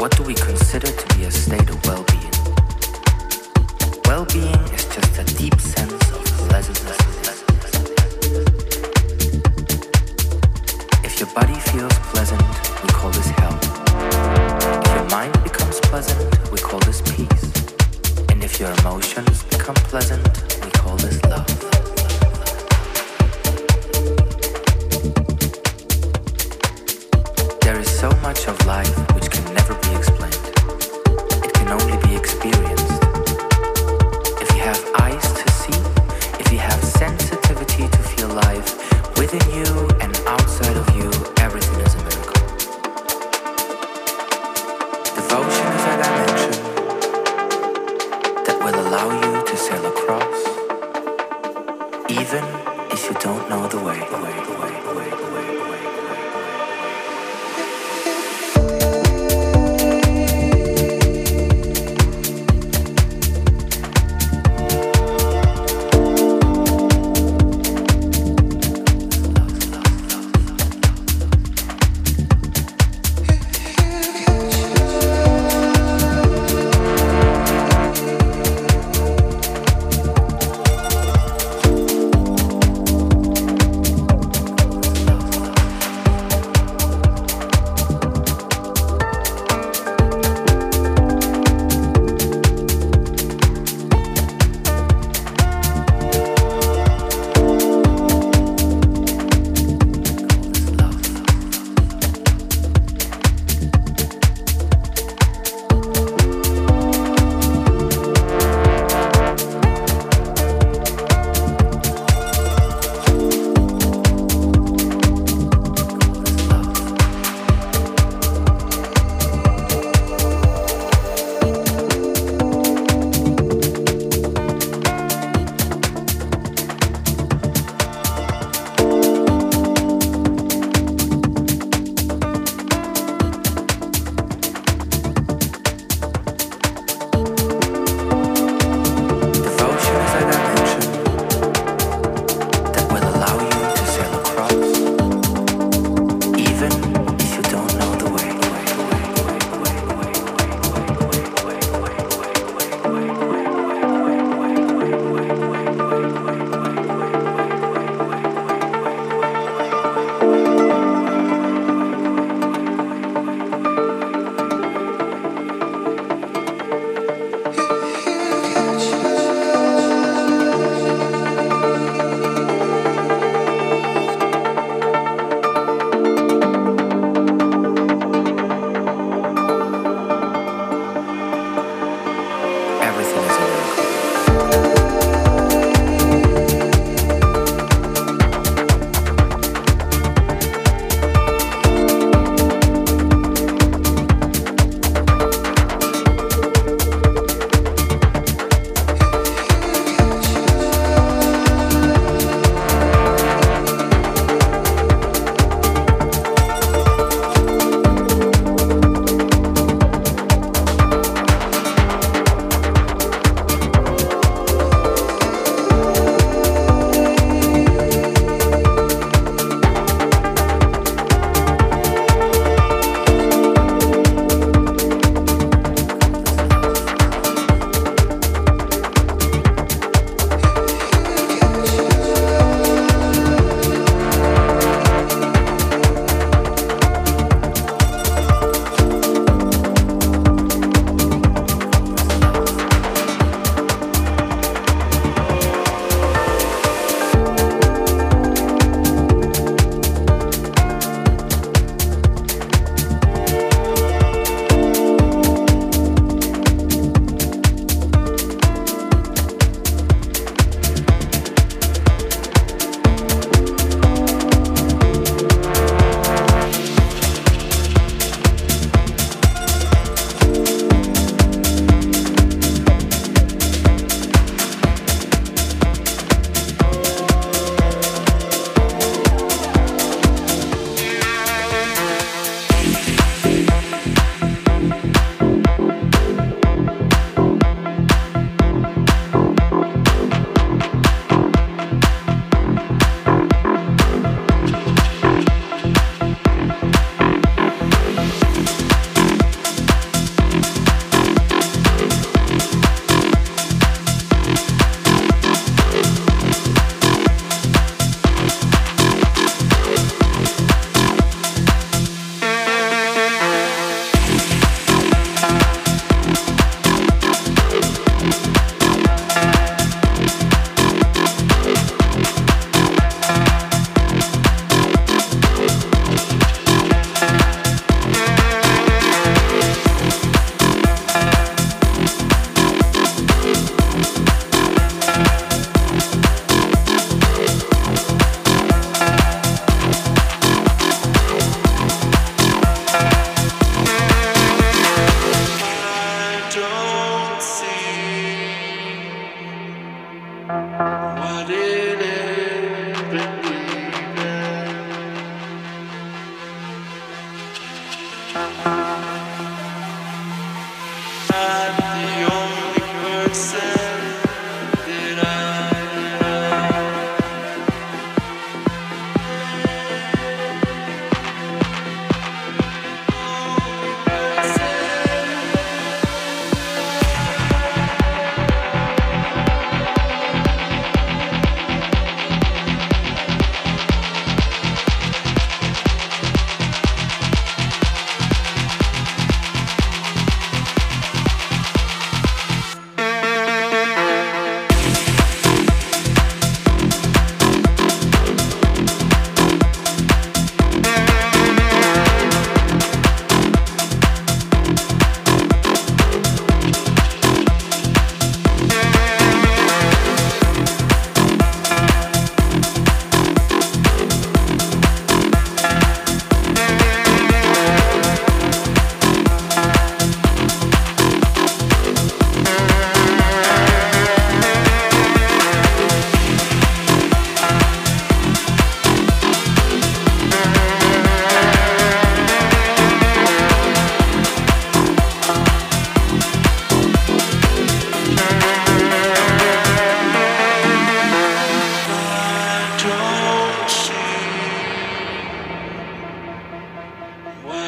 What do we consider to be a state of well being? Well being is just a deep sense of pleasantness. If your body feels pleasant, we call this health. If your mind becomes pleasant, we call this peace. And if your emotions become pleasant, we call this love. So much of life which can never be explained. It can only be experienced.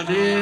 Hare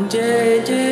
Jai Jai